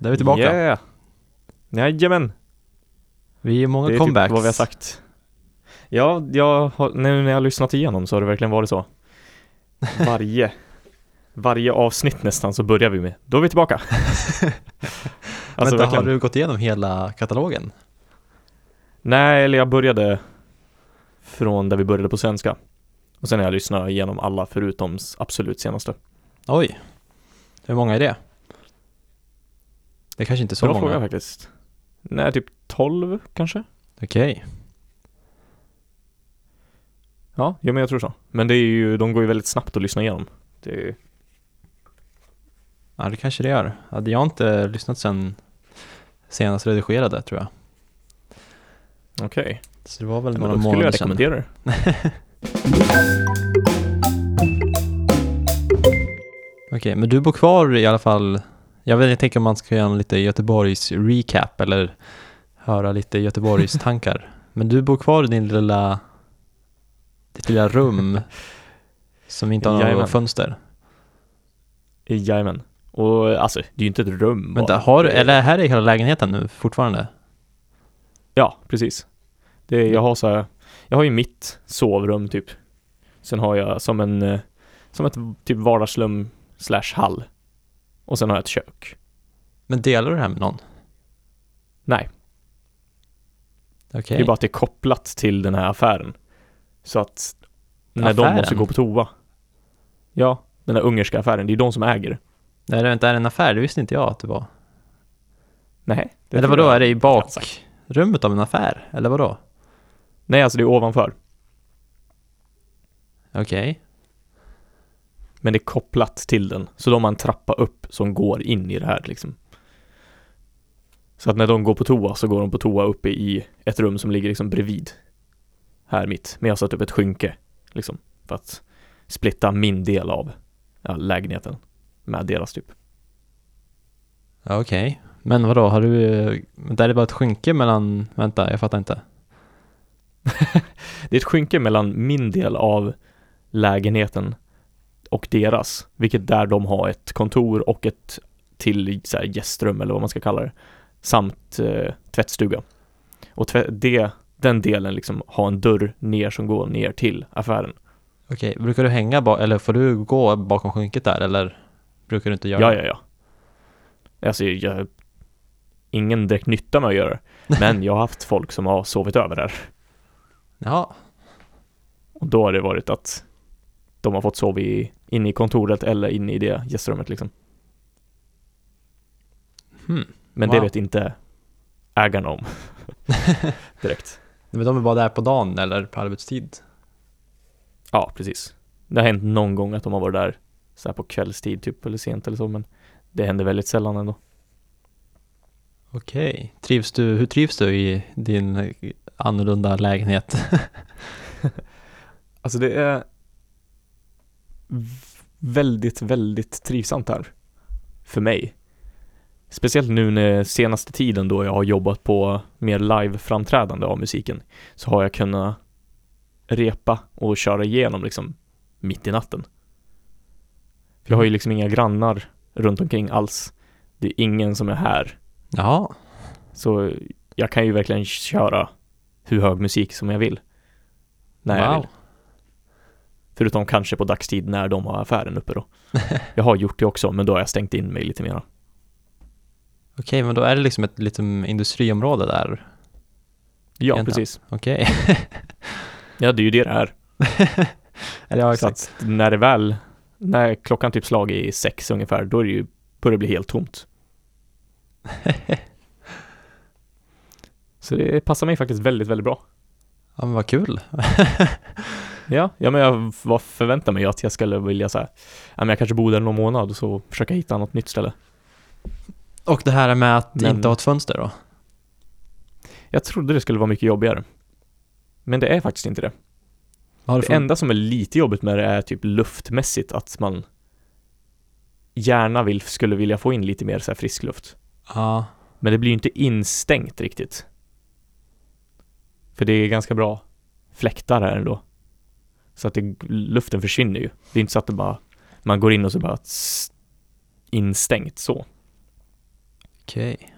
Där är vi tillbaka. Yeah! Jajamän! Vi är många Det är comebacks. typ vad vi har sagt. Ja, jag har, nu när jag har lyssnat igenom så har det verkligen varit så. Varje, varje avsnitt nästan så börjar vi med, då är vi tillbaka. alltså Vänta, har du gått igenom hela katalogen? Nej, eller jag började från där vi började på svenska. Och sen har jag lyssnat igenom alla förutom absolut senaste. Oj, hur många är det? Det är kanske inte så Bra många. fråga faktiskt. Nej, typ 12 kanske? Okej, Ja, ja men jag tror så. Men det är ju, de går ju väldigt snabbt att lyssna igenom. Det är, ja det kanske det gör. Hade jag inte lyssnat sen senast redigerade tror jag. okej. Så det var väl Men några då skulle månader jag sedan. rekommendera det. Okej, men du bor kvar i alla fall. Jag vet jag tänker om man ska göra en lite Göteborgs recap eller höra lite Göteborgs tankar. Men du bor kvar i din lilla, ditt lilla rum som inte har några Jajamän. fönster. Jajamän. Och alltså, det är ju inte ett rum Vänta, bara. har eller här är hela lägenheten nu fortfarande? Ja, precis. Det är, jag har så här, jag har ju mitt sovrum typ. Sen har jag som en, eh, som ett typ vardagsrum slash hall. Och sen har jag ett kök. Men delar du det här med någon? Nej, Okej. det är bara att det är kopplat till den här affären. Så att när de Affären? måste gå på toa. Ja, den här ungerska affären, det är de som äger. Nej, det är inte en affär, det visste inte jag att det var. Nej. det eller vadå, är det i bakrummet av en affär? Eller vadå? Nej, alltså det är ovanför. Okej. Men det är kopplat till den. Så de har en trappa upp som går in i det här liksom. Så att när de går på toa så går de på toa uppe i ett rum som ligger liksom bredvid. Här mitt. Men jag har satt upp ett skynke. Liksom. För att splitta min del av ja, lägenheten. Med deras typ. Okej. Men vadå, har du, eh, där är det bara ett skynke mellan, vänta, jag fattar inte. Det är ett skynke mellan min del av lägenheten och deras. Vilket där de har ett kontor och ett till så här, gästrum eller vad man ska kalla det. Samt eh, tvättstuga. Och tvä- det, den delen liksom har en dörr ner som går ner till affären. Okej, brukar du hänga ba- eller får du gå bakom skynket där eller brukar du inte göra Ja, det? ja, ja. Alltså jag har ingen direkt nytta med att göra det. Men jag har haft folk som har sovit över där. Ja, Och då har det varit att de har fått sova i, inne i kontoret eller inne i det gästrummet liksom. hmm. Men det Wow. vet inte ägarna om direkt. Men de är bara där på dagen eller på arbetstid? Ja, precis. Det har hänt någon gång att de har varit där så här på kvällstid typ eller sent eller så men det händer väldigt sällan ändå. Okej, trivs du, hur trivs du i din annorlunda lägenhet? Alltså det är väldigt, väldigt trivsamt här. För mig. Speciellt nu när senaste tiden då jag har jobbat på mer live-framträdande av musiken. Så har jag kunnat repa och köra igenom liksom mitt i natten. För jag har ju liksom inga grannar runt omkring alls. Det är ingen som är här. Ja, Så jag kan ju verkligen köra hur hög musik som jag vill. När jag wow. vill. Förutom kanske på dagstid när de har affären uppe då. Jag har gjort det också, men då har jag stängt in mig lite mera. Okej, men då är det liksom ett litet industriområde där? Ja, Egentligen. precis. Okej. Ja, det är ju det det är. Eller ja, Så exakt. att när det väl, när klockan typ slag i sex ungefär, då är det ju, börjar det bli helt tomt. Så det passar mig faktiskt väldigt, väldigt bra. Ja, men vad kul. Ja, ja men jag var förväntar mig att jag skulle vilja så här, ja men jag kanske bor där någon månad och så försöka hitta något nytt ställe. Och det här med att Men- inte ha ett fönster då? Jag trodde det skulle vara mycket jobbigare. Men det är faktiskt inte det. Det för... enda som är lite jobbigt med det är typ luftmässigt att man gärna vill, skulle vilja få in lite mer så här frisk luft. Ja, Men det blir ju inte instängt riktigt. För det är ganska bra fläktar här ändå. Så att det, luften försvinner ju. Det är inte så att det bara, man går in och så bara instängt så. Okej.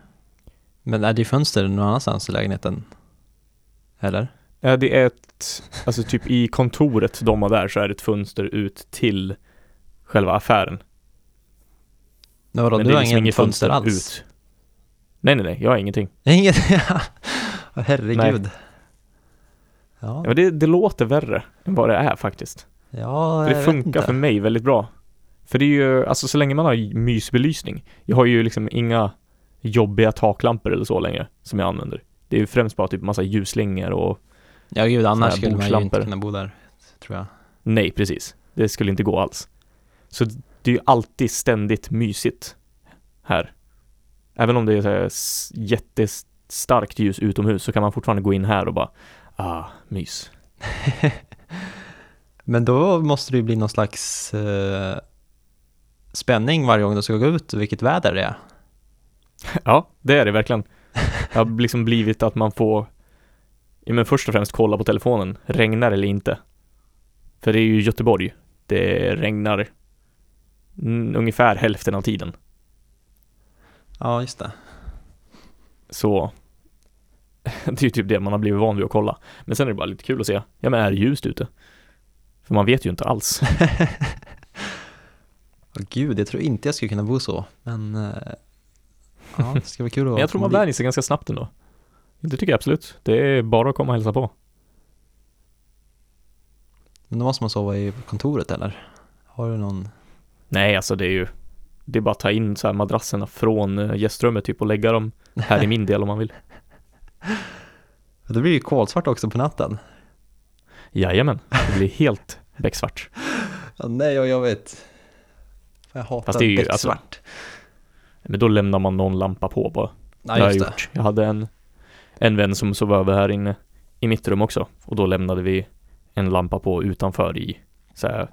Men är det fönster någon annanstans i lägenheten? Eller? Ja, det är ett, alltså typ i kontoret de har där så är det ett fönster ut till själva affären. Men vadå, Men du har liksom inget fönster fönster alls? ut. Nej, nej, nej, jag har ingenting. Inget? Herregud. Ja, Ja, det, det låter värre än vad det är faktiskt. ja För det funkar för mig väldigt bra. För det är ju, alltså så länge man har mysbelysning. Jag har ju liksom inga jobbiga taklampor eller så längre som jag använder. Det är ju främst bara typ massa ljusslingor och Ja gud, annars skulle man ju inte kunna bo där, tror jag. nej, precis. Det skulle inte gå alls. Så det är ju alltid ständigt mysigt här. Även om det är så här jättestarkt ljus utomhus så kan man fortfarande gå in här och bara ah, mys. Men då måste det ju bli någon slags eh, spänning varje gång du ska gå ut, vilket väder det är. Ja, det är det verkligen. Det har liksom blivit att man får ja, men först och främst kolla på telefonen, regnar eller inte. För det är ju Göteborg. Det regnar ungefär hälften av tiden. Ja, just det. Så det är ju typ det man har blivit van vid att kolla. Men sen är det bara lite kul att se, ja men är det ljust ute? För man vet ju inte alls. Åh gud, jag tror inte jag skulle kunna bo så, men eh, ja, det ska bli kul att Men jag tror man vänjer sig ganska snabbt ändå. Det tycker jag absolut. Det är bara att komma och hälsa på. Men då måste man sova i kontoret eller? Har du någon? Nej, alltså det är ju Det är bara att ta in så madrasserna från eh, gästrummet typ och lägga dem här i min del om man vill. Det blir ju kolsvart också på natten. Jajamän, det blir helt becksvart. Ja, nej, och jag vet. Jag hatar ju, becksvart. Men då lämnar man någon lampa på bara. Det har jag just det. gjort. Jag hade en, en vän som sov över här inne i mitt rum också. Och då lämnade vi en lampa på utanför i så här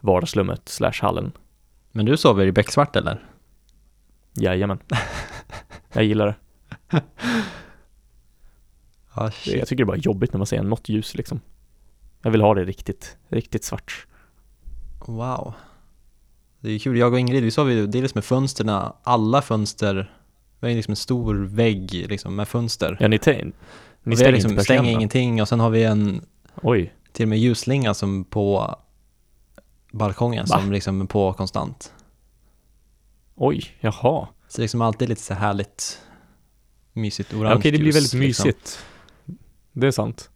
vardagsrummet slash hallen. Men du sover i becksvart eller? Jajamän. Jag gillar det. Shit. Jag tycker det är bara jobbigt när man ser något ljus liksom. Jag vill ha det riktigt, riktigt svart. Wow. Det är kul. Jag och Ingrid, vi sov ju dels med fönsterna, alla fönster. Vi har liksom en stor vägg liksom med fönster. Ja, ni, ni vi stänger liksom, inte stänger ingenting och sen har vi en Oj, till och med ljusslinga som på balkongen Va? som liksom är på konstant. oj, jaha. Så det är liksom alltid lite så härligt mysigt orange Ja, Okej, det blir ljus, väldigt liksom. Det är sant.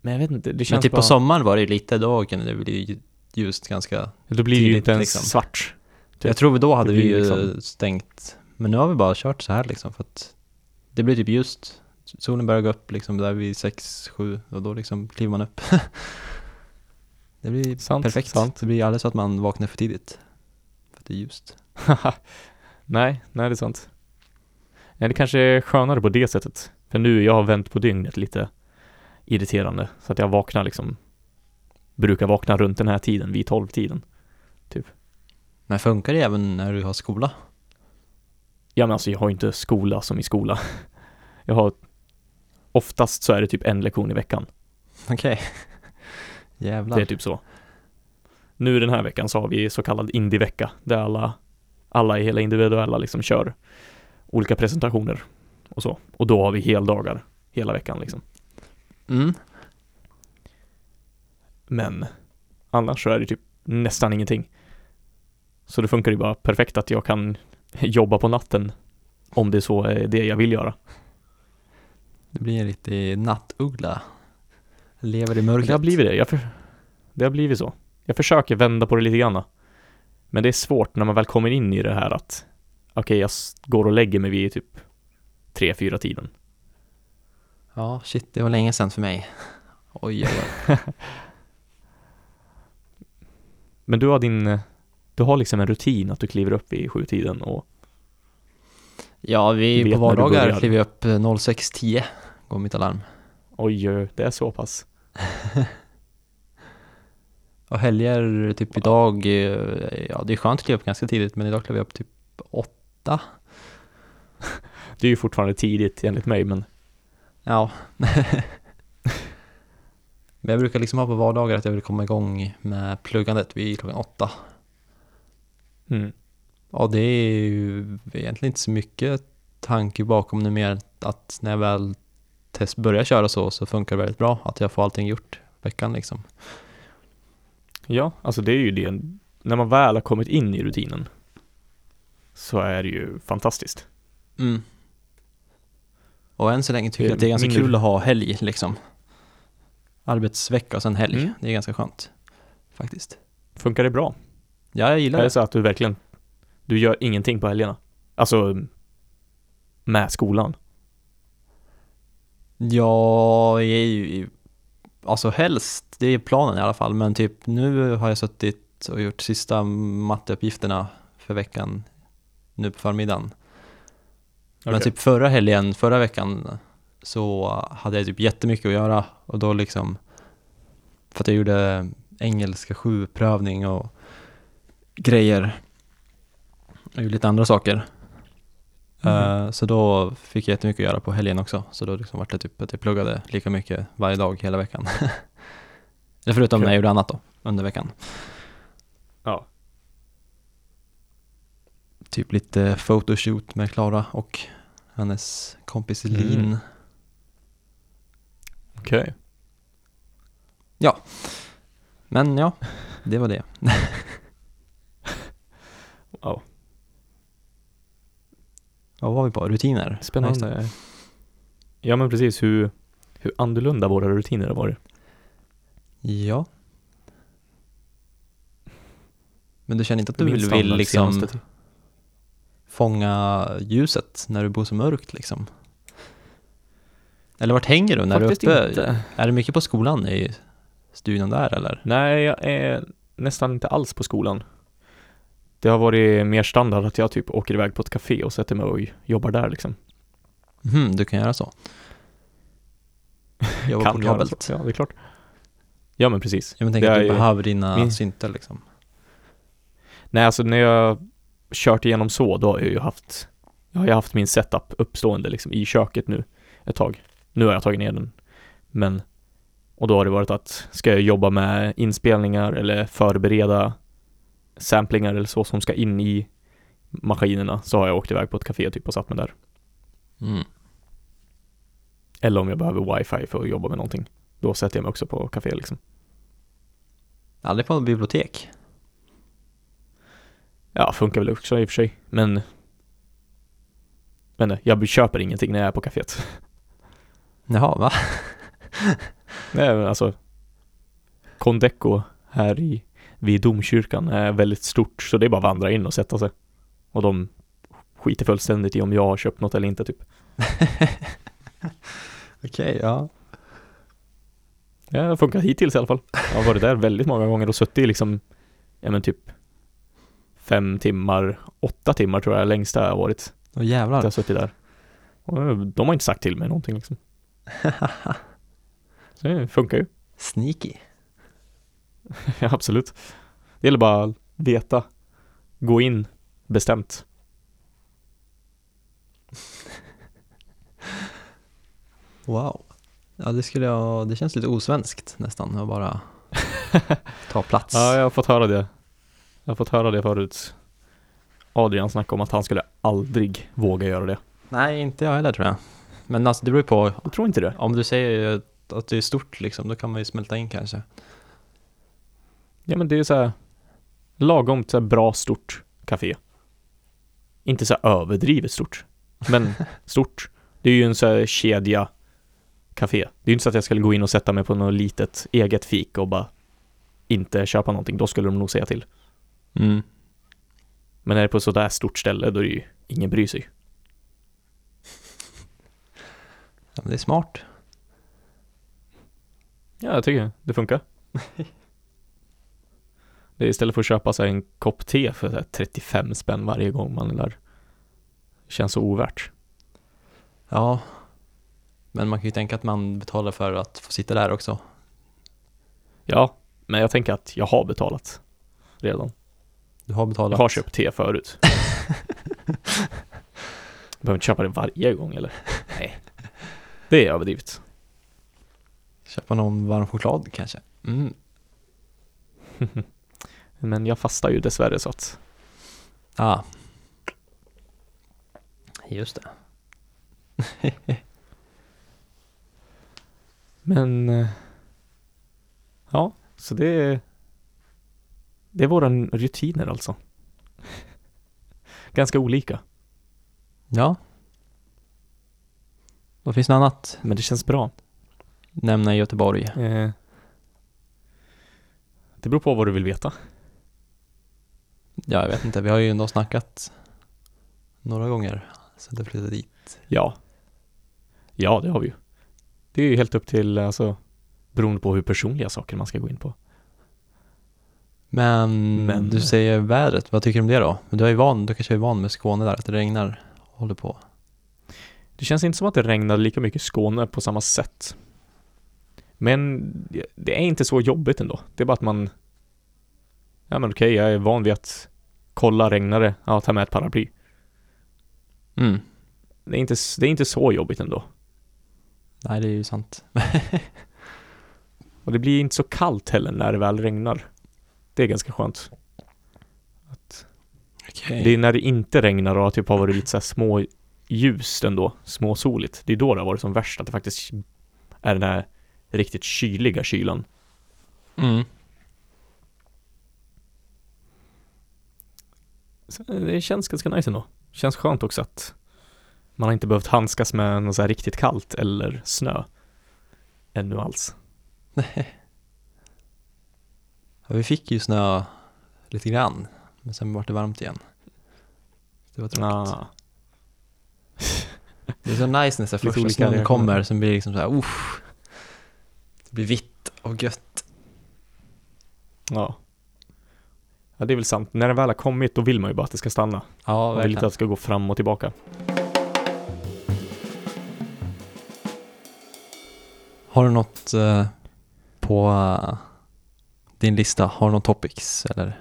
Men jag vet inte, det Men känns typ bara... på sommaren var det ju lite, då kunde det bli ljust ganska Då blir det ju tidigt, inte ens liksom. svart. Typ. Jag tror vi då hade vi ju liksom- stängt, men nu har vi bara kört så här liksom för att det blir typ just, solen börjar gå upp liksom där vid 6-7 och då liksom kliver man upp. det blir Sant, perfekt. sant. Det blir aldrig så att man vaknar för tidigt. För att det är ljust. nej, nej det är sant. Nej, det kanske är skönare på det sättet. För nu, jag har vänt på dygnet lite irriterande. Så att jag vaknar liksom, brukar vakna runt den här tiden, vid 12-tiden. Men funkar det även när du har skola? Ja men alltså jag har inte skola som i skola. Jag har, oftast så är det typ en lektion i veckan. Okej. Jävlar. Det är typ så. Nu den här veckan så har vi så kallad indievecka där alla, alla i hela individuella liksom kör olika presentationer och så. Och då har vi heldagar hela veckan liksom. Mm. Men annars så är det typ nästan ingenting. Så det funkar ju bara perfekt att jag kan jobba på natten om det så är det jag vill göra. Det blir en riktig nattuggla. Lever i mörkret. Det har blivit det. Jag för... Det har blivit så. Jag försöker vända på det lite grann. Men det är svårt när man väl kommer in i det här att okej, jag går och lägger mig vid typ tre fyra tiden. Ja, shit, det var länge sedan för mig. Oj, oj, oj. Men du har din, eh, du har liksom en rutin att du kliver upp vid sjutiden och Ja, vi på vardagar kliver upp eh, 06.10, går mitt alarm. oj, oj, det är så pass. Och helger, typ idag, eh, ja det är skönt att kliva upp ganska tidigt, men idag klev jag upp typ 8. Det är ju fortfarande tidigt enligt mig, men Ja. men jag brukar liksom ha på vardagar att jag vill komma igång med pluggandet vid klockan 8. mm. Ja, det är ju egentligen inte så mycket tanke bakom det mer att när jag väl test börjar köra så, så funkar det väldigt bra. Att jag får allting gjort veckan liksom. Ja, alltså det är ju det. När man väl har kommit in i rutinen så är det ju fantastiskt. Mm. Och än så länge tycker är jag att det är ganska mindre- kul att ha helg liksom. Arbetsvecka och sen helg. Mm. Det är ganska skönt. Faktiskt. Funkar det bra? Ja, jag gillar Är det. det så att du verkligen, du gör ingenting på helgerna? Alltså med skolan? Ja, jag är ju, alltså helst, det är planen i alla fall, men typ nu har jag suttit och gjort sista matteuppgifterna för veckan nu på förmiddagen. Men typ förra helgen, förra veckan så hade jag typ jättemycket att göra och då liksom för att jag gjorde engelska 7-prövning och grejer och gjorde lite andra saker. Mhm. Eh, Så då fick jag jättemycket att göra på helgen också. Så då liksom var det typ att jag pluggade lika mycket varje dag hela veckan. Eller förutom när jag gjorde annat då, under veckan. Ja. Typ lite photoshoot med Klara och hennes kompis Lin. Mm. Okej. Men ja, det var det. Wow. Ja, vad var vi på? Rutiner? Ja, Spännande. Ja men precis, hur, hur annorlunda våra rutiner har varit. Ja. Men du känner inte att du vill, vill liksom. Fånga ljuset när det bor så mörkt liksom? Eller vart hänger du när Faktiskt du är uppe? inte. Är det mycket på skolan i studion där eller? Nej, jag är nästan inte alls på skolan. Det har varit mer standard att jag typ åker iväg på ett café och sätter mig och jobbar där liksom. Mhm, du kan göra så? Jobba Kan portabelt? så. Ja, det är klart. Ja men precis. Jag men tänk Det att du ju- behöver dina min- syntar liksom. Nej, alltså när jag kört igenom så, då har jag ju haft, jag har ju haft min setup uppstående liksom i köket nu ett tag. Nu har jag tagit ner den. Men, och då har det varit att, ska jag jobba med inspelningar eller förbereda samplingar eller så som ska in i maskinerna så har jag åkt iväg på ett café typ och satt mig där. Mm. Eller om jag behöver wifi för att jobba med någonting. Då sätter jag mig också på café liksom. Aldrig på bibliotek? Ja, funkar väl också i och för sig, men men nej, jag köper ingenting när jag är på kaféet. Jaha, va? Nej men alltså Condeco här i vid domkyrkan är väldigt stort så det är bara att vandra in och sätta sig. Och de skiter fullständigt i om jag har köpt något eller inte typ. Okej, ja. Ja, det har funkat hittills i alla fall. Jag har varit där väldigt många gånger och suttit i liksom, ja men typ fem timmar, åtta timmar tror jag längsta jag har varit. Åh Att jag jävlar. har suttit där. Och de har inte sagt till mig någonting liksom. Så det funkar ju. Sneaky. Ja, absolut. Det gäller bara att veta. Gå in bestämt. Wow. Ja, det skulle jag, det känns lite osvenskt nästan att bara ta plats. Ja, jag har fått höra det. Jag har fått höra det förut. Adrian snackade om att han skulle aldrig våga göra det. Nej, inte jag heller tror jag. Men alltså det beror ju på, Jag tror inte det. om du säger att det är stort liksom, då kan man ju smälta in kanske. Ja, men det är så här lagom så här bra stort café. Inte så här överdrivet stort, men stort. Det är ju en så här kedja café. Det är ju inte så att jag skulle gå in och sätta mig på något litet eget fik och bara inte köpa någonting. Då skulle de nog säga till. Mm. Men är det på sådär stort ställe då är det ju ingen bryr sig. Ja, det är smart. Ja, jag tycker det funkar. Det är istället för att köpa sig en kopp te för så här 35 spänn varje gång man är där. Det känns så ovärt. Ja. Men man kan ju tänka att man betalar för att få sitta där också. Ja, men jag tänker att jag har betalat redan. Du har Jag betalat. har köpt te förut. Jag behöver inte köpa det varje gång eller? Nej. Det är överdrivet. Köpa någon varm choklad kanske. Mm. Men jag fastar ju dessvärre så att Ah, Just det. Men eh, ja, så det är det är våra rutiner alltså. Ganska olika, Ja. Vad finns det något annat men det känns bra. nämna i Göteborg? Eh, det beror på vad du vill veta. Ja, jag vet inte. Vi har ju ändå snackat några gånger sen du flyttade dit. Ja. Ja, det har vi ju. Det är ju helt upp till, alltså, beroende på hur personliga saker man ska gå in på. Men, Men- du säger vädret, vad tycker du om det då? Du är van, du kanske är van med Skåne där, att det regnar och håller på. Det känns inte som att det regnade lika mycket i Skåne på samma sätt. Men det är inte så jobbigt ändå. Det är bara att man... Ja men okej, jag är van vid att kolla, regnar det? Ja, ta med ett paraply. Mm. Det är inte, det är inte så jobbigt ändå. Nej, det är ju sant. Och det blir inte så kallt heller när det väl regnar. Det är ganska skönt. Okej. Det är när det inte regnar och typ har varit lite så små ljust ändå, småsoligt. Det är då det har varit som värst, att det faktiskt är den här riktigt kyliga kylan. Mm. Så det känns ganska nice ändå. Känns skönt också att man har inte behövt handskas med något så här riktigt kallt eller snö. Ännu alls. Ja, vi fick ju snö lite grann, men sen vart det varmt igen. Det var tråkigt. Ah, Det är så nice när så här första snön kommer, sen blir liksom så här, uff. Det blir vitt och gött. ja. Ja, det är väl sant. När den väl har kommit, då vill man ju bara att det ska stanna. Ja, Man vill verkligen. inte att det ska gå fram och tillbaka. Har du något eh, på eh, din lista? Har du någon topics eller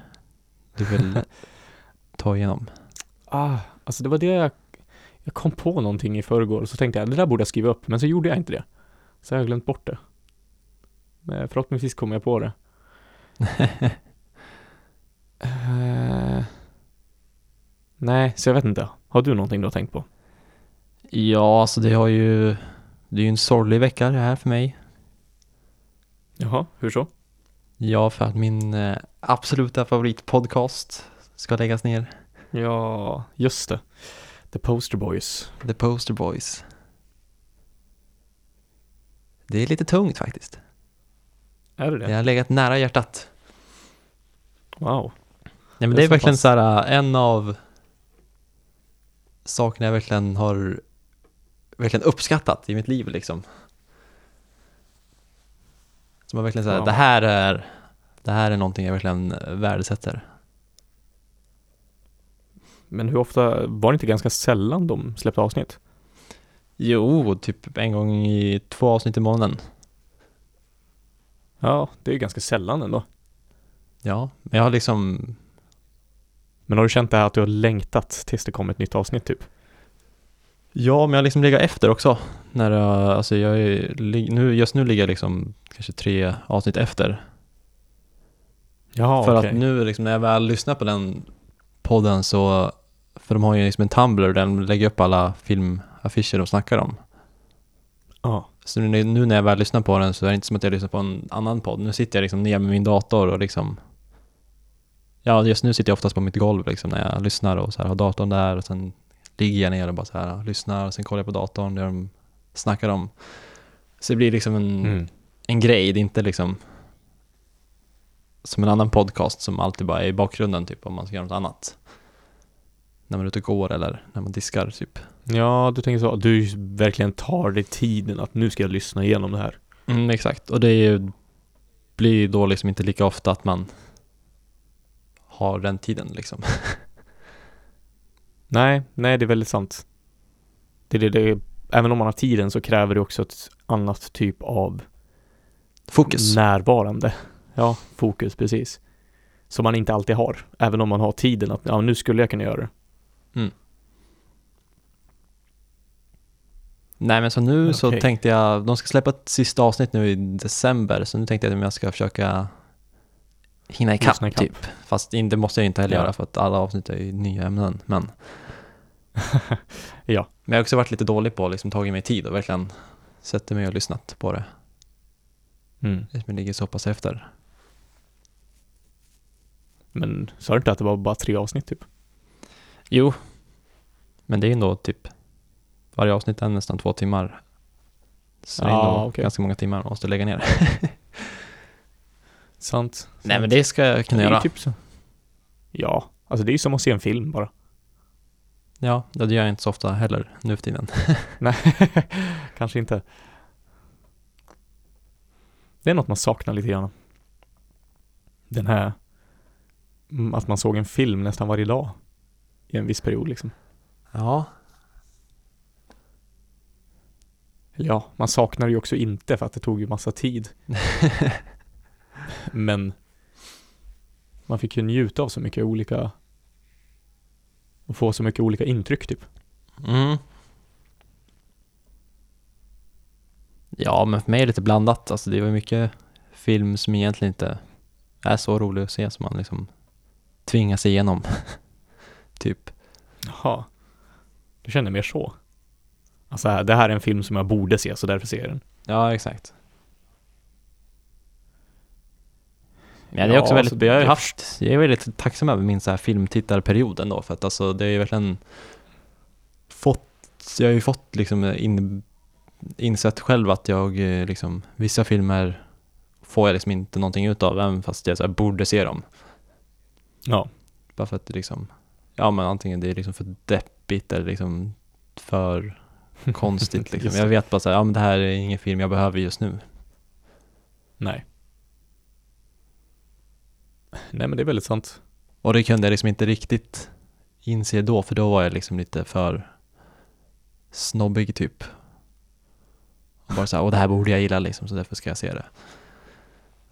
du vill ta igenom? Ah, alltså det var det jag, jag kom på någonting i förrgår och så tänkte jag, det där borde jag skriva upp, men så gjorde jag inte det. Så jag har glömt bort det. Men förhoppningsvis kommer jag på det. Eh, nej, så jag vet inte. Har du någonting du har tänkt på? Ja, alltså det har ju, det är ju en sorglig vecka det här för mig. Jaha, hur så? Ja, för att min eh, absoluta favoritpodcast ska läggas ner. Ja, just det. The Poster Boys. The Poster Boys. Det är lite tungt faktiskt. Är det det? Det har legat nära hjärtat. Wow. Nej men Det det är är så verkligen pass. så här äh, en av sakerna jag verkligen har verkligen uppskattat i mitt liv liksom. Som jag verkligen säger, Ja. det här är det här är någonting jag verkligen värdesätter. Men hur ofta, var det inte ganska sällan de släppte avsnitt? Jo, typ en gång i två avsnitt i månaden. Ja, det är ganska sällan ändå. Ja, men jag har liksom Men har du känt det här att du har längtat tills det kom ett nytt avsnitt typ? Ja, men jag har liksom legat efter också. När jag, alltså jag är, nu, just nu ligger jag liksom kanske tre avsnitt efter. Ja, för okej. att nu liksom när jag väl lyssnar på den podden så, för de har ju liksom en Tumblr där de lägger upp alla filmaffischer de snackar om. Ja. Så nu, nu när jag väl lyssnar på den så är det inte som att jag lyssnar på en annan podd. Nu sitter jag liksom ner med min dator och liksom Ja, just nu sitter jag oftast på mitt golv liksom när jag lyssnar och så här har datorn där och sen ligger jag ner och bara så här lyssnar och sen kollar jag på datorn där de snackar om. Så det blir liksom en, Mm. en grej, det är inte liksom som en annan podcast som alltid bara är i bakgrunden typ om man ska göra något annat. När man är ute och går eller när man diskar typ. Ja, du tänker så. Du verkligen tar dig tiden att nu ska jag lyssna igenom det här. Mm, exakt, och det är ju, blir ju då liksom inte lika ofta att man har den tiden liksom. Nej, nej det är väldigt sant. Det, det, det, även om man har tiden så kräver det också ett annat typ av Fokus. närvarande. Ja, fokus precis. Som man inte alltid har. Även om man har tiden att, ja nu skulle jag kunna göra det. Nej men så nu så Okej. tänkte jag, de ska släppa ett sista avsnitt nu i december, så nu tänkte jag att jag ska försöka hinna ikapp typ. Fast det måste jag inte heller Ja. göra för att alla avsnitt är ju nya ämnen, men ja. Men jag har också varit lite dålig på att liksom tagit mig tid och verkligen sätter mig och lyssnat på det. Mm. Det ligger så pass efter. Men sa du inte att det var bara tre avsnitt typ? Jo, men det är ändå typ varje avsnitt är nästan två timmar. Så det är ändå okej. ganska många timmar man måste lägga ner. Sant. Nej men det ska jag kunna göra. typ så. Ja, alltså det är ju som att se en film bara. Ja, det gör jag inte så ofta heller nu för tiden. Nej, kanske inte. Det är något man saknar lite grann. Den här, mm, att man såg en film nästan varje dag i en viss period liksom. Ja, Eller ja, man saknar det ju också inte för att det tog ju massa tid. Men man fick ju njuta av så mycket olika och få så mycket olika intryck typ. mm. Ja, men för mig är det lite blandat. Alltså det var mycket film som egentligen inte är så rolig att se som man liksom tvingar sig igenom. typ. Jaha. Du känner mer så? Alltså det här är en film som jag borde se så därför ser jag den. Ja, exakt. Men det är också Ja, väldigt, alltså, jag har haft, jag är väldigt tacksam över min så här filmtittarperiod ändå för att alltså det är ju verkligen fått, jag har ju fått liksom in, insett själv att jag eh, liksom, vissa filmer får jag liksom inte någonting utav även fast jag så här borde se dem. Ja. Bara för att det liksom, ja men antingen det är liksom för deppigt eller liksom för konstigt liksom. Jag vet bara så här, ja men det här är ingen film jag behöver just nu. Nej. Nej men det är väldigt sant. Och det kunde jag liksom inte riktigt inse då, för då var jag liksom lite för snobbig typ. Och bara såhär, och det här borde jag gilla liksom, så därför ska jag se det.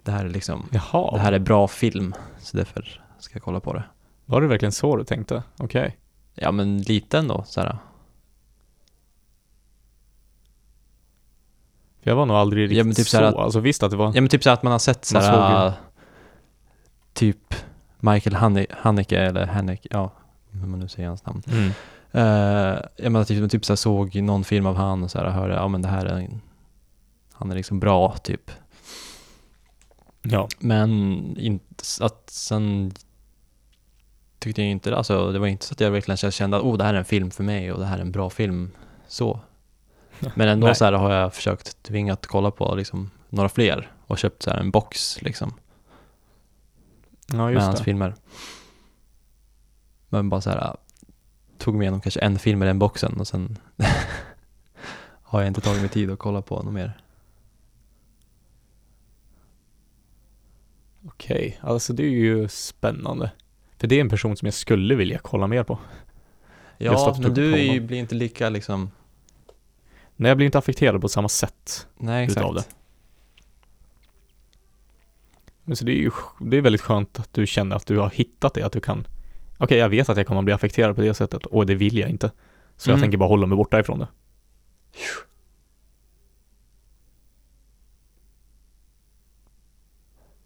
Det här är liksom, Jaha. det här är bra film, så därför ska jag kolla på det. Var det verkligen så du tänkte? Okej. Ja men lite ändå, såhär. För Jag var nog aldrig riktigt Ja, typ så så. här att- Alltså visst att det var... Ja men typ så att man har sett såhär, såg typ Michael Hanne- Haneke, eller Haneke, ja, hur man nu säger hans namn. Mm. Uh, jag menar typ, typ så såg någon film av han och så här, hörde, ja men det här är, en- han är liksom bra typ. Ja. Men inte, att sen tyckte jag inte alltså det var inte så att jag verkligen kände att oh det här är en film för mig och det här är en bra film så. Men ändå Nej. så här har jag försökt tvingat kolla på liksom några fler och köpt så här en box liksom Ja, med hans det. filmer. Men bara så här tog mig igenom kanske en film i den boxen och sen har jag inte tagit mig tid att kolla på något mer. Okej, alltså det är ju spännande. För det är en person som jag skulle vilja kolla mer på. Ja, men du ju, blir inte lika liksom, Nej, jag blir inte affekterad på samma sätt nej exakt. utav det. Men så det är ju det är väldigt skönt att du känner att du har hittat det, att du kan Okej, jag vet att jag kommer att bli affekterad på det sättet och det vill jag inte. Så jag Mm. tänker bara hålla mig borta ifrån det.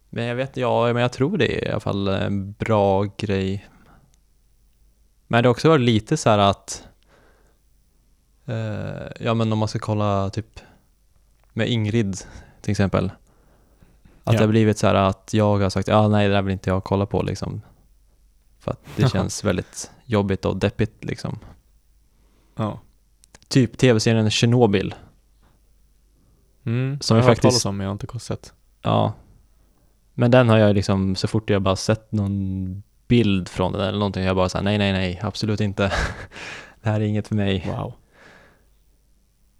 Men jag vet, ja, men jag tror det är i alla fall en bra grej. Men det har också varit lite så här att, eh, ja men om man ska kolla typ med Ingrid till exempel. Att Ja. det har blivit så här att jag har sagt, ja nej det där vill inte jag kolla på liksom. För att det känns väldigt jobbigt och deppigt liksom. Ja. Typ tv-serien Chernobyl. Mm, Som jag har hört faktiskt- talas om, men jag har inte sett. Ja. Men den har jag liksom, så fort jag bara sett någon bild från den eller någonting, jag bara såhär, nej, nej, nej, absolut inte. det här är inget för mig. Wow.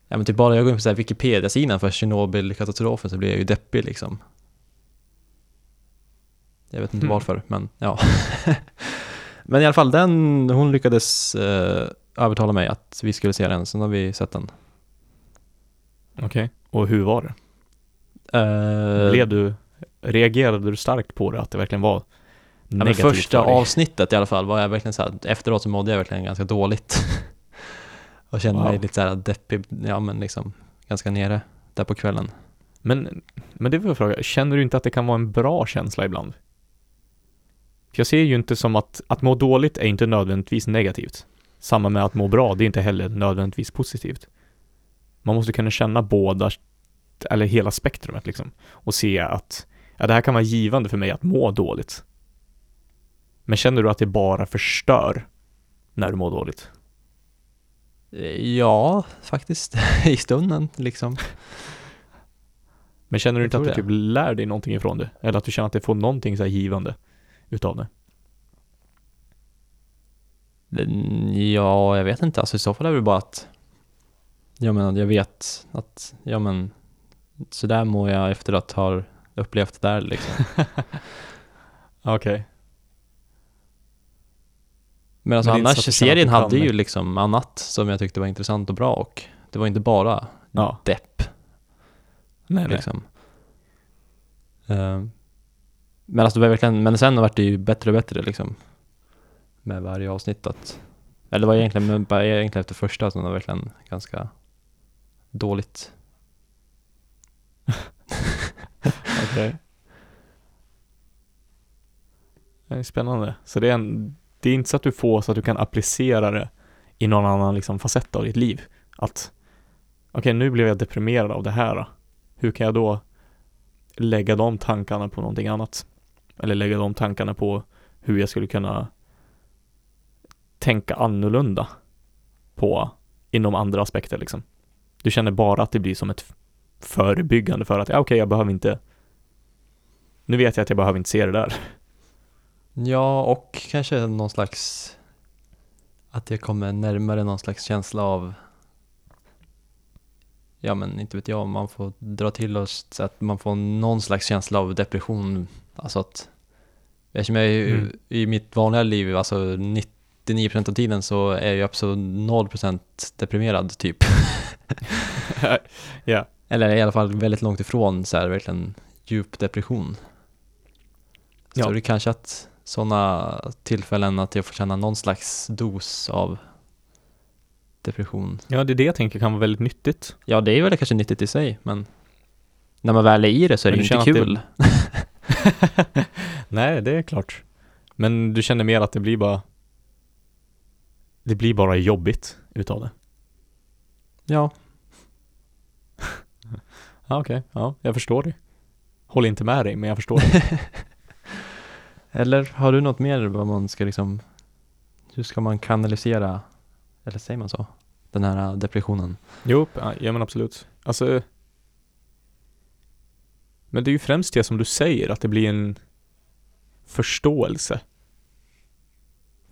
Ja men typ bara jag går in på Wikipedia-sidan för Tjernobyl-katastrofen så blir jag ju deppig liksom. Jag vet inte Hmm. varför, men ja. men i alla fall, den, hon lyckades eh, övertala mig att vi skulle se den, sen har vi sett den. Okej. Och hur var det? Eh, Blev du, reagerade du starkt på det, att det verkligen var Ja, negativt första för dig? avsnittet i alla fall var jag verkligen så här, efteråt så mådde jag verkligen ganska dåligt. och kände mig Wow. lite så här deppig, ja men liksom ganska nere där på kvällen. Men, men det vill jag fråga, känner du inte att det kan vara en bra känsla ibland? För jag ser ju inte som att, att må dåligt är inte nödvändigtvis negativt. Samma med att må bra, det är inte heller nödvändigtvis positivt. Man måste kunna känna båda, eller hela spektrumet liksom. Och se att, ja det här kan vara givande för mig att må dåligt. Men känner du att det bara förstör när du mår dåligt? Ja, faktiskt. I stunden liksom. Men känner du inte att du typ lär dig någonting ifrån det? Eller att du känner att det får någonting så här givande utav det? Ja, jag vet inte. Alltså i så fall är det bara att Ja men jag vet att, ja men Så där mår jag efter att ha upplevt det där liksom. Okej. Men alltså Men annars, serien hade ju liksom annat som jag tyckte var intressant och bra och det var inte bara Ja. depp Nej, nej. liksom. Men alltså det var verkligen, men sen vart det ju bättre och bättre liksom. Med varje avsnitt att, eller det var egentligen, men bara egentligen efter första som det var verkligen ganska dåligt. Okej. Okay. spännande. Så det är, en, det är inte så att du får så att du kan applicera det i någon annan liksom facett av ditt liv. Att okej, nu blev jag deprimerad av det här. då. Hur kan jag då lägga de tankarna på någonting annat? Eller lägga de tankarna på hur jag skulle kunna tänka annorlunda på inom andra aspekter liksom. Du känner bara att det blir som ett förebyggande för att, ja okej, jag behöver inte nu vet jag att jag behöver inte se det där. Ja, och kanske någon slags att jag kommer närmare någon slags känsla av Ja men inte vet jag, man får dra till oss så att man får någon slags känsla av depression Alltså att Eftersom jag är ju Mm. i mitt vanliga liv, alltså 99% av tiden så är jag absolut 0% deprimerad typ ja. Eller i alla fall väldigt långt ifrån så här verkligen djup depression Så Ja. det är kanske att sådana tillfällen att jag får känna någon slags dos av depression. ja, det är det jag tänker kan vara väldigt nyttigt. Ja, det är väl kanske nyttigt i sig, men när man väl är i det så är det Men ju du inte kul. att Nej, det är klart. Men du känner mer att det blir bara Det blir bara jobbigt utav det. Ja, Ja, okej. Ja, jag förstår det. Håller inte med dig, men jag förstår det. eller har du något mer vad man ska liksom, hur ska man kanalisera, eller säger man så, den här depressionen? jo, ja men absolut. Alltså men det är ju främst det som du säger, att det blir en förståelse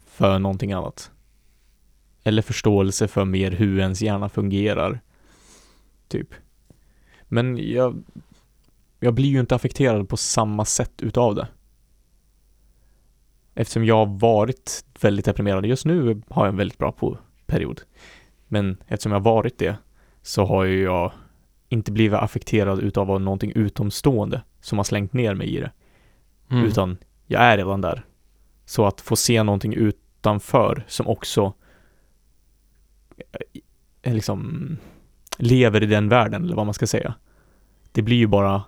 för någonting annat. Eller förståelse för mer hur ens hjärna fungerar. Typ. Men jag, jag blir ju inte affekterad på samma sätt utav det. Eftersom jag har varit väldigt deprimerad. Just nu har jag en väldigt bra period. Men eftersom jag har varit det så har ju jag inte blivit affekterad utav av någonting utomstående som har slängt ner mig i det. Mm. Utan jag är redan där. Så att få se någonting utanför som också eh, liksom lever i den världen, eller vad man ska säga. Det blir ju bara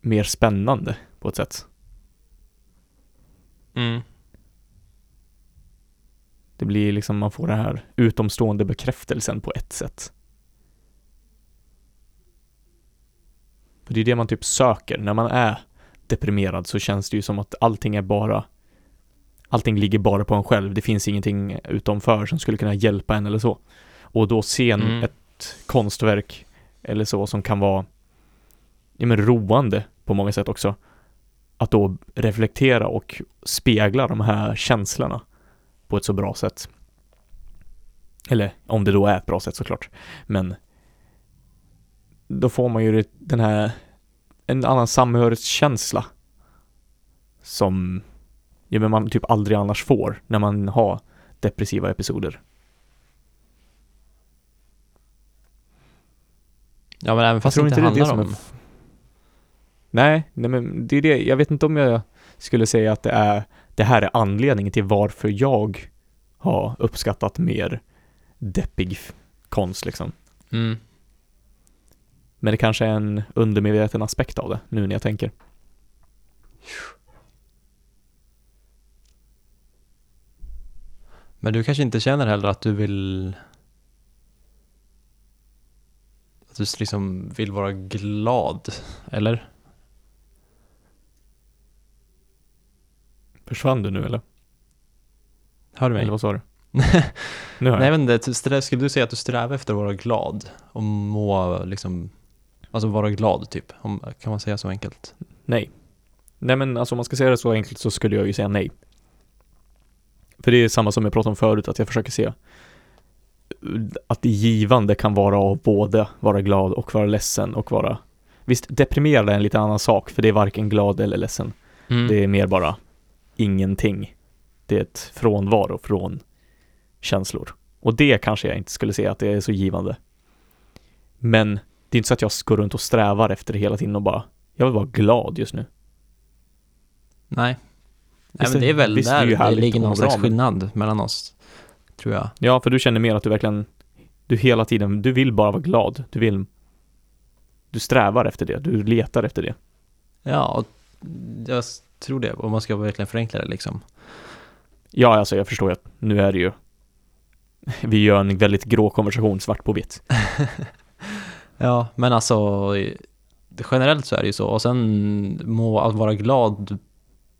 mer spännande på ett sätt. Mm. Det blir liksom, man får den här utomstående bekräftelsen på ett sätt. För det är det man typ söker. När man är deprimerad så känns det ju som att allting är bara Allting ligger bara på en själv. Det finns ingenting utanför som skulle kunna hjälpa en eller så. Och då se en, Mm. ett konstverk eller så som kan vara ja, men roande på många sätt också. Att då reflektera och spegla de här känslorna på ett så bra sätt. Eller om det då är ett bra sätt såklart. Men då får man ju det- den här en annan samhörighetskänsla som ja, men man typ aldrig annars får när man har depressiva episoder. Ja men även fast det tror inte inte det är det handlar som är om Nej, nej men det är det, jag vet inte om jag skulle säga att det är det här är anledningen till varför jag har uppskattat mer deppig konst liksom. mm. Men det kanske är en undermedveten aspekt av det, nu när jag tänker. Men du kanske inte känner heller att du vill att du liksom vill vara glad, eller? Försvann du nu eller? Hör du mig? Eller vad sa du? Nej, men det, skulle du säga att du strävar efter att vara glad och må liksom, alltså vara glad typ? Om, kan man säga så enkelt? Nej. Nej men alltså om man ska säga det så enkelt så skulle jag ju säga nej. För det är samma som jag pratade om förut, att jag försöker se att det givande kan vara att både vara glad och vara ledsen och vara Visst, deprimerad är en lite annan sak, för det är varken glad eller ledsen. Mm. Det är mer bara ingenting. Det är ett frånvaro från känslor. Och det kanske jag inte skulle säga att det är så givande. Men det är inte så att jag går runt och strävar efter det hela tiden och bara, jag vill vara glad just nu. Nej. Nej men det är väl visst, det är där det, härligt ligger någon slags skillnad mellan oss, tror jag. Ja, för du känner mer att du verkligen, du hela tiden, du vill bara vara glad. Du vill, du strävar efter det, du letar efter det. Ja, och jag tror det, om man ska verkligen förenkla det liksom. Ja, alltså jag förstår ju att nu är det ju, vi gör en väldigt grå konversation svart på vitt. Ja, men alltså generellt så är det ju så. Och sen må att vara glad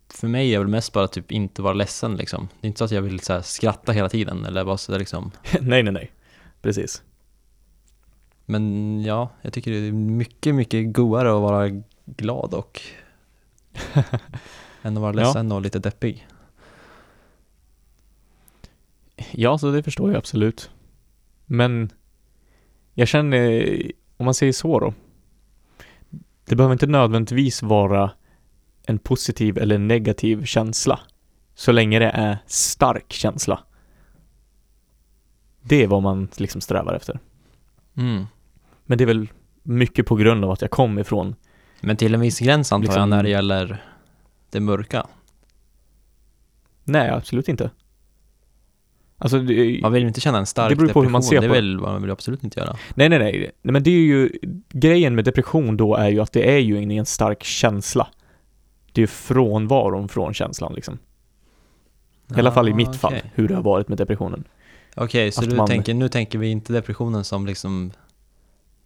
för mig är väl mest bara typ inte vara ledsen liksom. Det är inte så att jag vill så skratta hela tiden eller bara så där, liksom. nej, nej, nej. Precis. Men ja, jag tycker det är mycket, mycket godare att vara glad och än att vara Ja. ledsen och lite deppig. Ja, så det förstår jag absolut. Men jag känner, om man säger så då. Det behöver inte nödvändigtvis vara en positiv eller negativ känsla. Så länge det är stark känsla. Det är vad man liksom strävar efter. Mm. Men det är väl mycket på grund av att jag kom ifrån. Men till en viss gräns antar Liksom- jag när det gäller det mörka. Nej, absolut inte. Alltså, det, Man vill ju inte känna en stark Det beror på hur man depression, ser på det. vill man vill absolut inte göra. nej, nej, nej. Nej, men det är ju, grejen med depression då är ju att det är ju ingen stark känsla. Det är ju frånvaron från känslan liksom. I alla fall i mitt fall, Ah, okej. hur det har varit med depressionen. Okej, så Att du man- tänker, nu tänker vi inte depressionen som liksom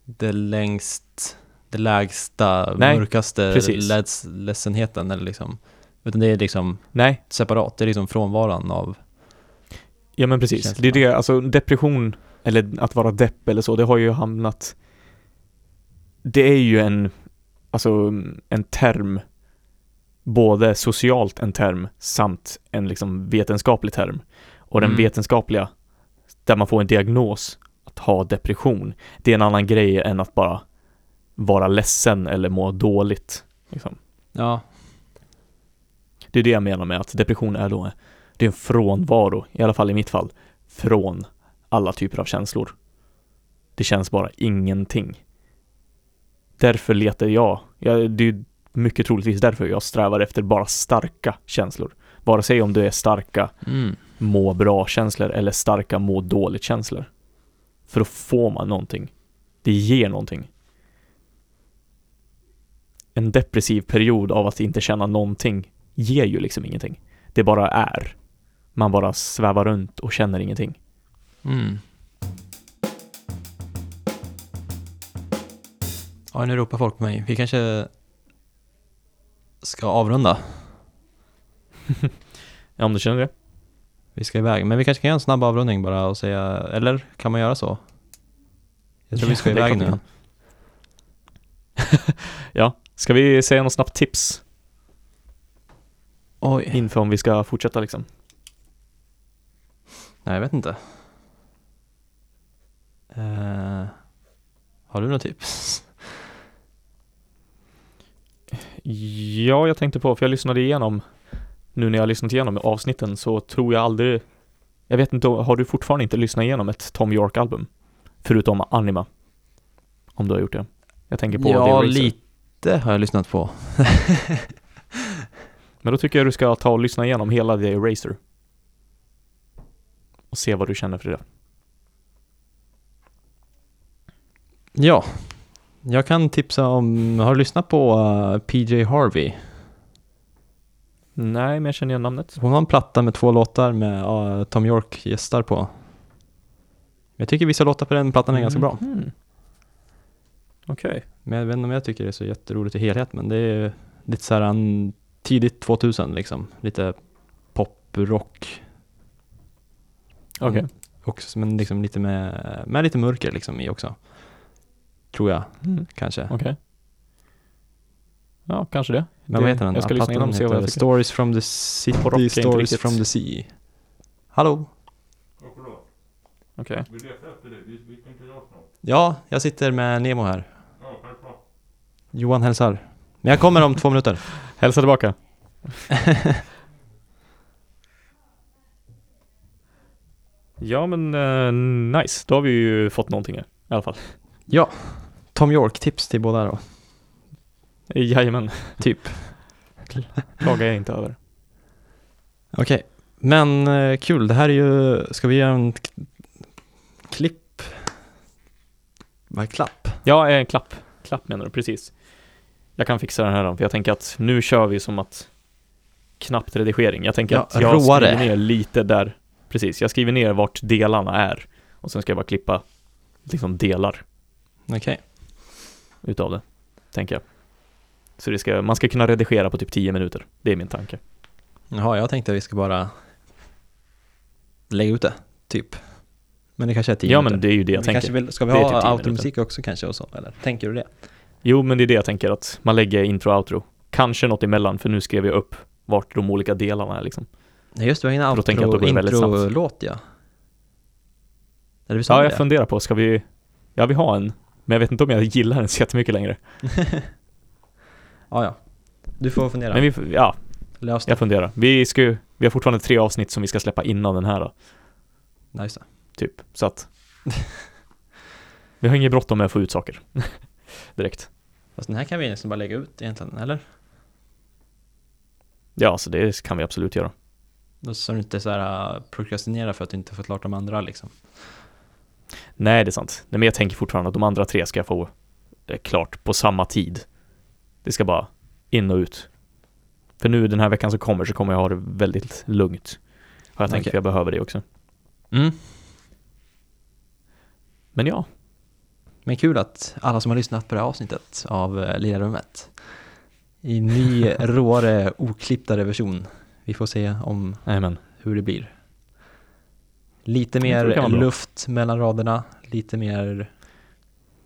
det längst, det lägsta, Nej, mörkaste leds, ledsenheten eller liksom. Utan det är liksom Nej, separat, det är liksom frånvaron av, ja men precis. Känslan. Det är det, alltså depression, eller att vara depp eller så, det har ju hamnat... Det är ju en, alltså en term, både socialt en term samt en liksom vetenskaplig term. Och den Mm. vetenskapliga, där man får en diagnos, att ha depression, det är en annan grej än att bara vara ledsen eller må dåligt. Liksom. ja, Det är det jag menar med att depression är då, det är en frånvaro, i alla fall i mitt fall, från alla typer av känslor. Det känns bara ingenting. Därför letar jag, jag det är mycket troligtvis därför jag strävar efter bara starka känslor. Vare sig om det är starka mm. må bra-känslor eller starka må dåligt-känslor. För då får man någonting. Det ger någonting. En depressiv period av att inte känna någonting ger ju liksom ingenting. Det bara är. Man bara svävar runt och känner ingenting. Mm. Ja, nu ropar folk på mig. Vi kanske ska avrunda. Ja, om du känner det. Vi ska iväg, men vi kanske kan göra en snabb avrundning bara och säga, eller kan man göra så? Jag tror vi ska Ja, det är iväg nu. vi Ja, ska vi säga något snabbt tips Oj. inför om vi ska fortsätta liksom? Nej, jag vet inte. Eh, har du något tips? Ja, jag tänkte på, för jag lyssnade igenom nu när jag har lyssnat igenom avsnitten så tror jag aldrig Jag vet inte, har du fortfarande inte lyssnat igenom ett Tom York-album? Förutom Anima Om du har gjort det Jag tänker på ja, lite har jag lyssnat på. Men då tycker jag du ska ta och lyssna igenom hela The Eraser Och se vad du känner för det Ja, jag kan tipsa om, har du lyssnat på uh, PJ Harvey? Nej, men jag känner igen namnet. Hon har en platta med två låtar med ja, Tom York gästar på. Jag tycker vissa låtar på den plattan är ganska bra. Mhm. Okej. Men jag vet inte om jag tycker det är så jätteroligt i helhet, men det är lite så här en tidigt 2000 liksom. Lite poprock. Okej. Mm. Också, men liksom lite med, med lite mörker liksom i också. Tror jag, Mm. kanske. Okej. Ja, kanske det. Men vad heter den? jag ska lyssna igenom och se vad jag tycker. Stories from the city, stories from the sea. Hallå? Okej. Ja, jag sitter med Nemo här. Johan hälsar. Men jag kommer om två minuter. Hälsa tillbaka. ja, men eh, nice. Då har vi ju fått någonting här, i alla fall. Tom York-tips till båda då. Jajamän. Typ. Klagar jag inte över. Okej, men eh, kul. Det här är ju, ska vi göra en klipp? Vad är klapp? Ja, eh, klapp. Klapp menar du, precis. Jag kan fixa den här då, för jag tänker att nu kör vi som att knappt redigering. Jag tänker Ja, att jag råare. skriver ner lite där, precis. Jag skriver ner vart delarna är och sen ska jag bara klippa liksom delar Okej. utav det, tänker jag. Så det ska, man ska kunna redigera på typ 10 minuter. Det är min tanke. Jaha, jag tänkte att vi ska bara lägga ut det, typ. Men det kanske är tio ja, minuter. men det är ju det jag vi tänker. kanske vill, ska vi ha typ automusik också kanske och så, eller? Tänker du det? Jo, men det är det jag tänker att man lägger intro och outro. Kanske något emellan, för nu skrev jag upp vart de olika delarna är liksom. Nej just det, vi har att outro, det intro-låt ja. Eller vi sa Ja, det? jag funderar på, ska vi... Ja, vi har en. Men jag vet inte om jag gillar den så jättemycket längre. ja, ja. Du får fundera. Men vi, ja, Lös det. jag funderar. Vi ska vi har fortfarande tre avsnitt som vi ska släppa innan den här då, Nice. typ. Så att... vi har inget bråttom med att få ut saker. Direkt. Fast den här kan vi nästan bara lägga ut egentligen, eller? Ja, så det kan vi absolut göra. Då så du inte så här uh, prokrastinerar för att du inte får klart de andra liksom. Nej, det är sant. Nej, men jag tänker fortfarande att de andra tre ska jag få eh, klart på samma tid. Det ska bara in och ut. För nu den här veckan som kommer så kommer jag ha det väldigt lugnt. Har jag tänkt, Okej. för jag behöver det också. Mm. Men ja, Men kul att alla som har lyssnat på det här avsnittet av uh, Lilla Rummet i ny, råare, oklipptare version. Vi får se om men hur det blir. Lite mer luft mellan raderna, lite mer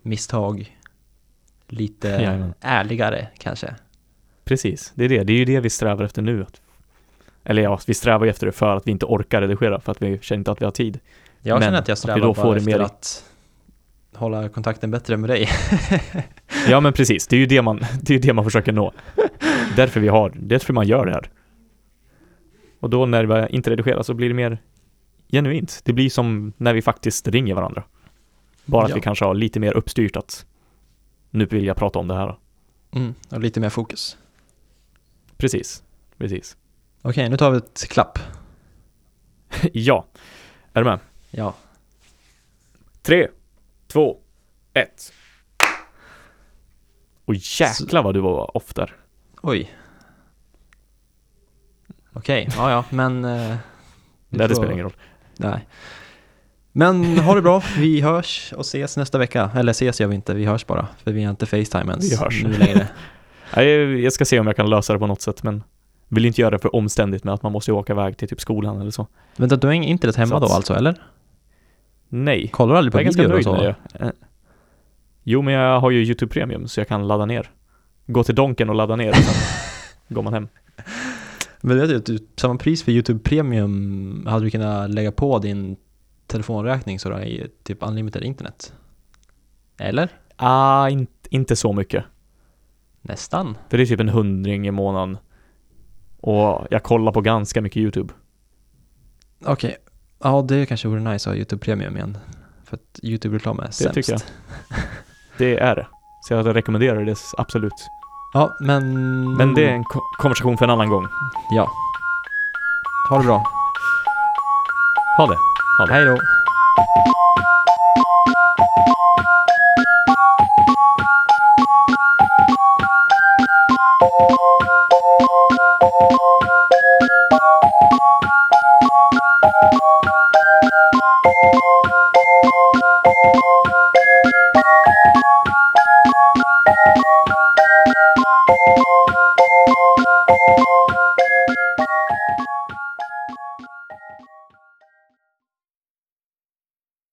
misstag, lite Jajamän. ärligare kanske. Precis, det är det. Det är ju det vi strävar efter nu. Att- Eller ja, vi strävar efter det för att vi inte orkar redigera, för att vi känner inte att vi har tid. Jag Men känner att jag att vi strävar då bara får efter mer- att hålla kontakten bättre med dig. Ja men precis, det är ju det man, det är ju det man försöker nå. Därför vi har, därför man gör det här. Och då när vi inte redigerar så blir det mer genuint. Det blir som när vi faktiskt ringer varandra. Bara att Ja. vi kanske har lite mer uppstyrt att nu vill jag prata om det här. Mm, och lite mer fokus. Precis, precis. Okej, nu tar vi ett klapp. ja, är du med? Ja. Tre, två, ett. Och jäklar vad du var off där. Oj. Okej, ja ja, men... eh, Nej, det spelar ingen roll. Nej. Men ha det bra, vi hörs och ses nästa vecka. Eller ses gör vi inte, vi hörs bara. För vi har inte Facetime ens Vi hörs. nu längre. Jag ska se om jag kan lösa det på något sätt, men vill inte göra det för omständigt med att man måste åka iväg till typ skolan eller så. Vänta, du har ing- internet hemma då alltså, eller? Nej, Kollar du aldrig på jag videor och så? med det. Eh, Jo, men jag har ju YouTube Premium så jag kan ladda ner. Gå till Donken och ladda ner sen går man hem. Men vet du, att du, samma pris för YouTube Premium hade du kunnat lägga på din telefonräkning så du har typ unlimited internet. Eller? Ah, in, inte så mycket. Nästan. För det är typ en hundring i månaden. Och jag kollar på ganska mycket YouTube. Okej. Ja, det kanske vore nice att ha YouTube Premium igen. För att YouTube-reklam är sämst. tycker jag. Det är det. Så jag rekommenderar det absolut. Ja, men... Men det är en ko- konversation för en annan gång. Ja. Ha det bra. Ha det. Ha det. Hej då.